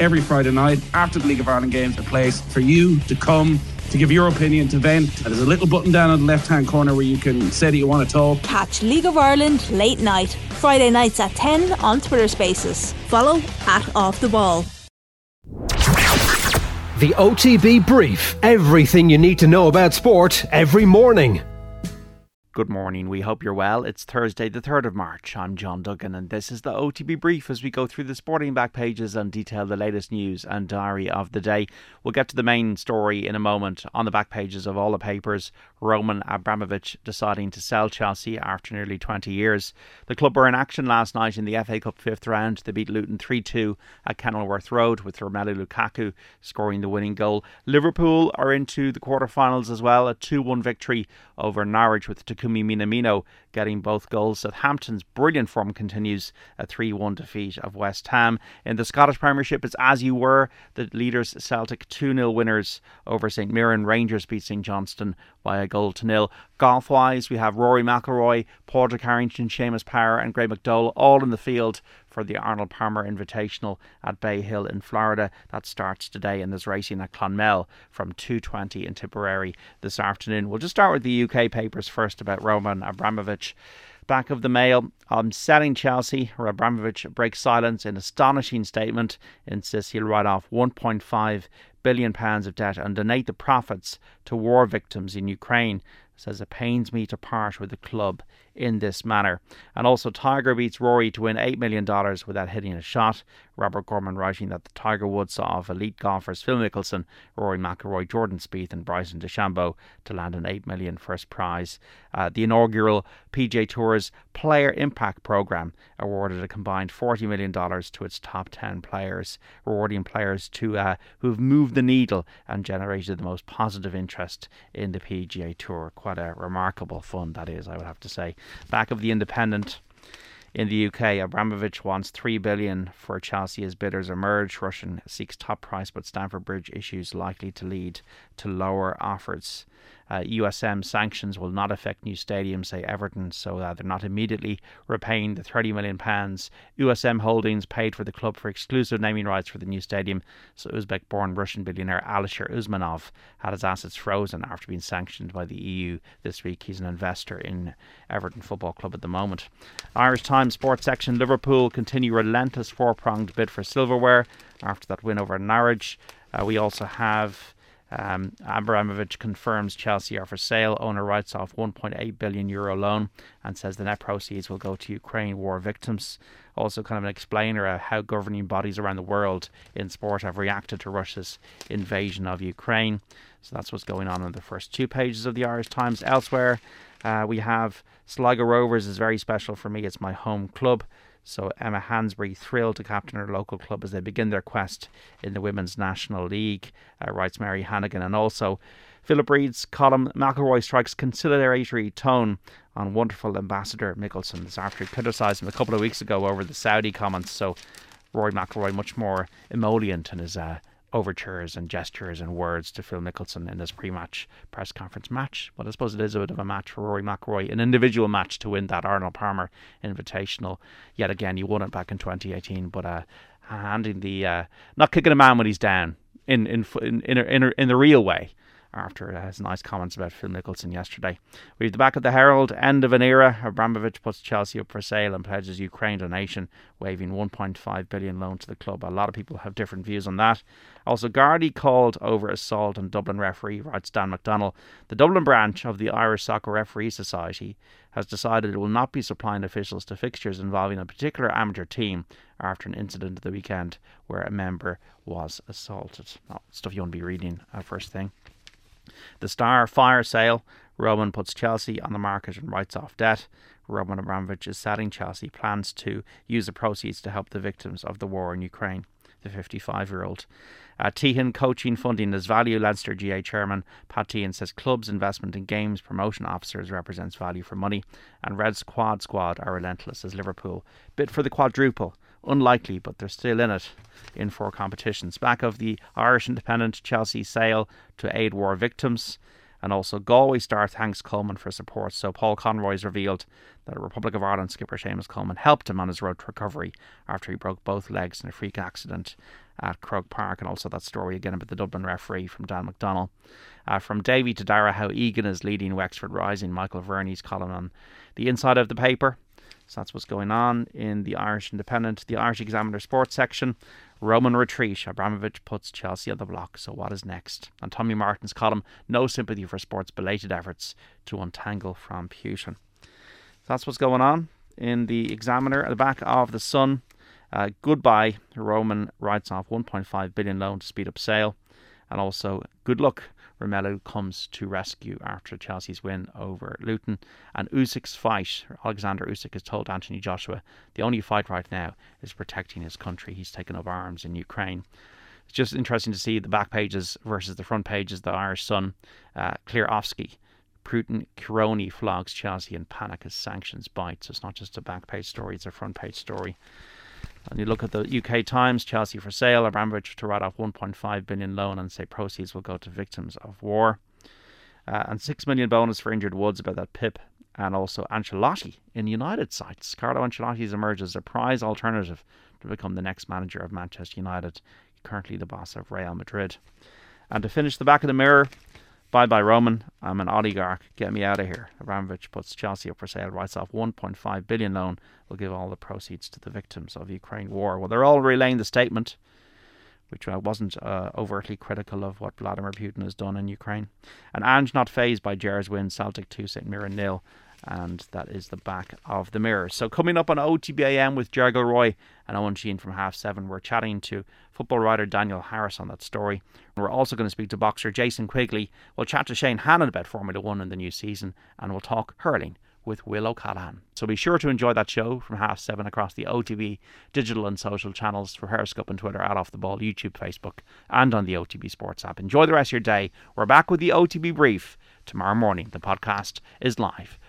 every Friday night after the League of Ireland games, a place for you to come to give your opinion, to vent. And there's a little button down in the left hand corner where you can say that you want to talk. Catch League of Ireland late night, Friday nights at 10 on Twitter Spaces. Follow at Off the Ball. The OTB Brief. Everything you need to know about sport every morning. Good morning. We hope you're well. It's Thursday, the 3rd of March. I'm John Duggan, and this is the OTB Brief as we go through the sporting back pages and detail the latest news and diary of the day. We'll get to the main story in a moment. On the back pages of all the papers, Roman Abramovich deciding to sell Chelsea after nearly 20 years. The club were in action last night in the FA Cup fifth round. They beat Luton 3 2 at Kenilworth Road with Romelu Lukaku scoring the winning goal. Liverpool are into the quarter-finals as well, a 2 1 victory over Norwich with Takumi Takumi Minamino getting both goals. Southampton's brilliant form continues, a 3 1 defeat of West Ham. In the Scottish Premiership, it's as you were. The leaders Celtic 2 0 winners over St Mirren. Rangers beat St Johnstone by a goal to nil. Golf wise, we have Rory McIlroy, Padraig Harrington, Seamus Power, and Graeme McDowell all in the field for the Arnold Palmer Invitational at Bay Hill in Florida. That starts today and there's racing at Clonmel from 2.20 in Tipperary this afternoon. We'll just start with the UK papers first about Roman Abramovich. Back of the mail, I'm selling Chelsea, Abramovich breaks silence in astonishing statement, insists he'll write off 1.5 billion pounds of debt and donate the profits to war victims in Ukraine. Says it pains me to part with the club in this manner. And also, Tiger beats Rory to win $8 million without hitting a shot. Robert Gorman writing that the Tiger Woods off elite golfers Phil Mickelson, Rory McIlroy, Jordan Spieth, and Bryson DeChambeau to land an $8 million first prize. Uh, the inaugural PGA Tour's Player Impact Program awarded a combined $40 million to its top 10 players, rewarding players to uh, who've moved the needle and generated the most positive interest in the PGA Tour. Quite a remarkable fund, that is, I would have to say. Back of the Independent. In the UK, Abramovich wants three billion for Chelsea as bidders emerge. Russian seeks top price, but Stamford Bridge issues likely to lead to lower offers. Uh, USM sanctions will not affect new stadiums, say Everton, so uh, they're not immediately repaying the £30 million. USM Holdings paid for the club for exclusive naming rights for the new stadium, so Uzbek born Russian billionaire Alisher Usmanov had his assets frozen after being sanctioned by the EU this week. He's an investor in Everton Football Club at the moment. Irish Times Sports section Liverpool continue relentless four pronged bid for silverware after that win over Norwich. Uh, we also have um, Abramovich confirms Chelsea are for sale. Owner writes off 1.8 billion euro loan and says the net proceeds will go to Ukraine war victims. Also, kind of an explainer of how governing bodies around the world in sport have reacted to Russia's invasion of Ukraine. So that's what's going on in the first two pages of the Irish Times. Elsewhere, uh, we have Sligo Rovers is very special for me. It's my home club. So Emma Hansberry thrilled to captain her local club as they begin their quest in the Women's National League, uh, writes Mary Hannigan. And also, Philip Reid's column, McIlroy strikes conciliatory tone on wonderful ambassador Mickelson this after he criticised him a couple of weeks ago over the Saudi comments. So Rory McIlroy much more emollient in his uh, overtures and gestures and words to Phil Mickelson in this pre-match press conference match. But I suppose it is a bit of a match for Rory McIlroy, an individual match to win that Arnold Palmer Invitational. Yet again, you won it back in 2018, but uh, handing the uh, not kicking a man when he's down in in in in, in, in the real way after his nice comments about Phil Mickelson yesterday. We have the back of the Herald, end of an era. Abramovich puts Chelsea up for sale and pledges Ukraine donation, waiving 1.5 billion loan to the club. A lot of people have different views on that. Also, Gardaí called over assault on Dublin referee, writes Dan McDonnell. The Dublin branch of the Irish Soccer Referee Society has decided it will not be supplying officials to fixtures involving a particular amateur team after an incident at the weekend where a member was assaulted. Not stuff you want to be reading uh, first thing. The Star fire sale. Roman puts Chelsea on the market and writes off debt. Roman Abramovich is selling Chelsea plans to use the proceeds to help the victims of the war in Ukraine. The 55 year old. Uh, Teehan coaching funding as value. Leinster GA chairman Pat Teehan says clubs' investment in games promotion officers represents value for money, and Red's quad squad are relentless as Liverpool bid for the quadruple unlikely, but they're still in it in four competitions. Back of the Irish Independent Chelsea sale to aid war victims. And also, Galway star thanks Coleman for support. So, Paul Conroy's revealed that Republic of Ireland skipper Seamus Coleman helped him on his road to recovery after he broke both legs in a freak accident at Croke Park. And also, that story again about the Dublin referee from Dan McDonnell. Uh, from Davy to Darragh, how Egan is leading Wexford Rising, Michael Verney's column on the inside of the paper. So that's what's going on in the Irish Independent, the Irish Examiner Sports section. Roman retreat. Abramovich puts Chelsea on the block. So what is next? And Tommy Martin's column, no sympathy for sports' belated efforts to untangle from Putin. That's what's going on in the Examiner. At the back of the Sun, uh, goodbye. Roman writes off 1.5 billion loan to speed up sale, and also good luck Romelu comes to rescue after Chelsea's win over Luton. And Usyk's fight, Alexander Usyk has told Anthony Joshua, the only fight right now is protecting his country. He's taken up arms in Ukraine. It's just interesting to see the back pages versus the front pages. The Irish Sun, uh, Putin Kironi flogs Chelsea in panic as sanctions bite. So it's not just a back page story, it's a front page story. And you look at the UK Times, Chelsea for sale, Abramovich to write off 1.5 billion loan and say proceeds will go to victims of war. Uh, and 6 million bonus for injured Woods about that pip. And also Ancelotti in United sights. Carlo Ancelotti has emerged as a prize alternative to become the next manager of Manchester United, currently the boss of Real Madrid. And to finish the back of the mirror, Bye bye, Roman. I'm an oligarch. Get me out of here. Abramovich puts Chelsea up for sale, writes off 1.5 billion loan, will give all the proceeds to the victims of the Ukraine war. Well, they're all relaying the statement, which uh, wasn't uh, overtly critical of what Vladimir Putin has done in Ukraine. And Ange not fazed by Gers win, Celtic 2, St Mirren nil and that is the back of the mirror. So coming up on OTBAM with Ger Gilroy and Owen Sheen from half seven, we're chatting to football writer Daniel Harris on that story. We're also going to speak to boxer Jason Quigley. We'll chat to Shane Hannon about Formula One in the new season, and we'll talk hurling with Will O'Callaghan. So be sure to enjoy that show from half seven across the OTB digital and social channels for Periscope and Twitter at Off the Ball, YouTube, Facebook, and on the OTB Sports app. Enjoy the rest of your day. We're back with the OTB Brief tomorrow morning. The podcast is live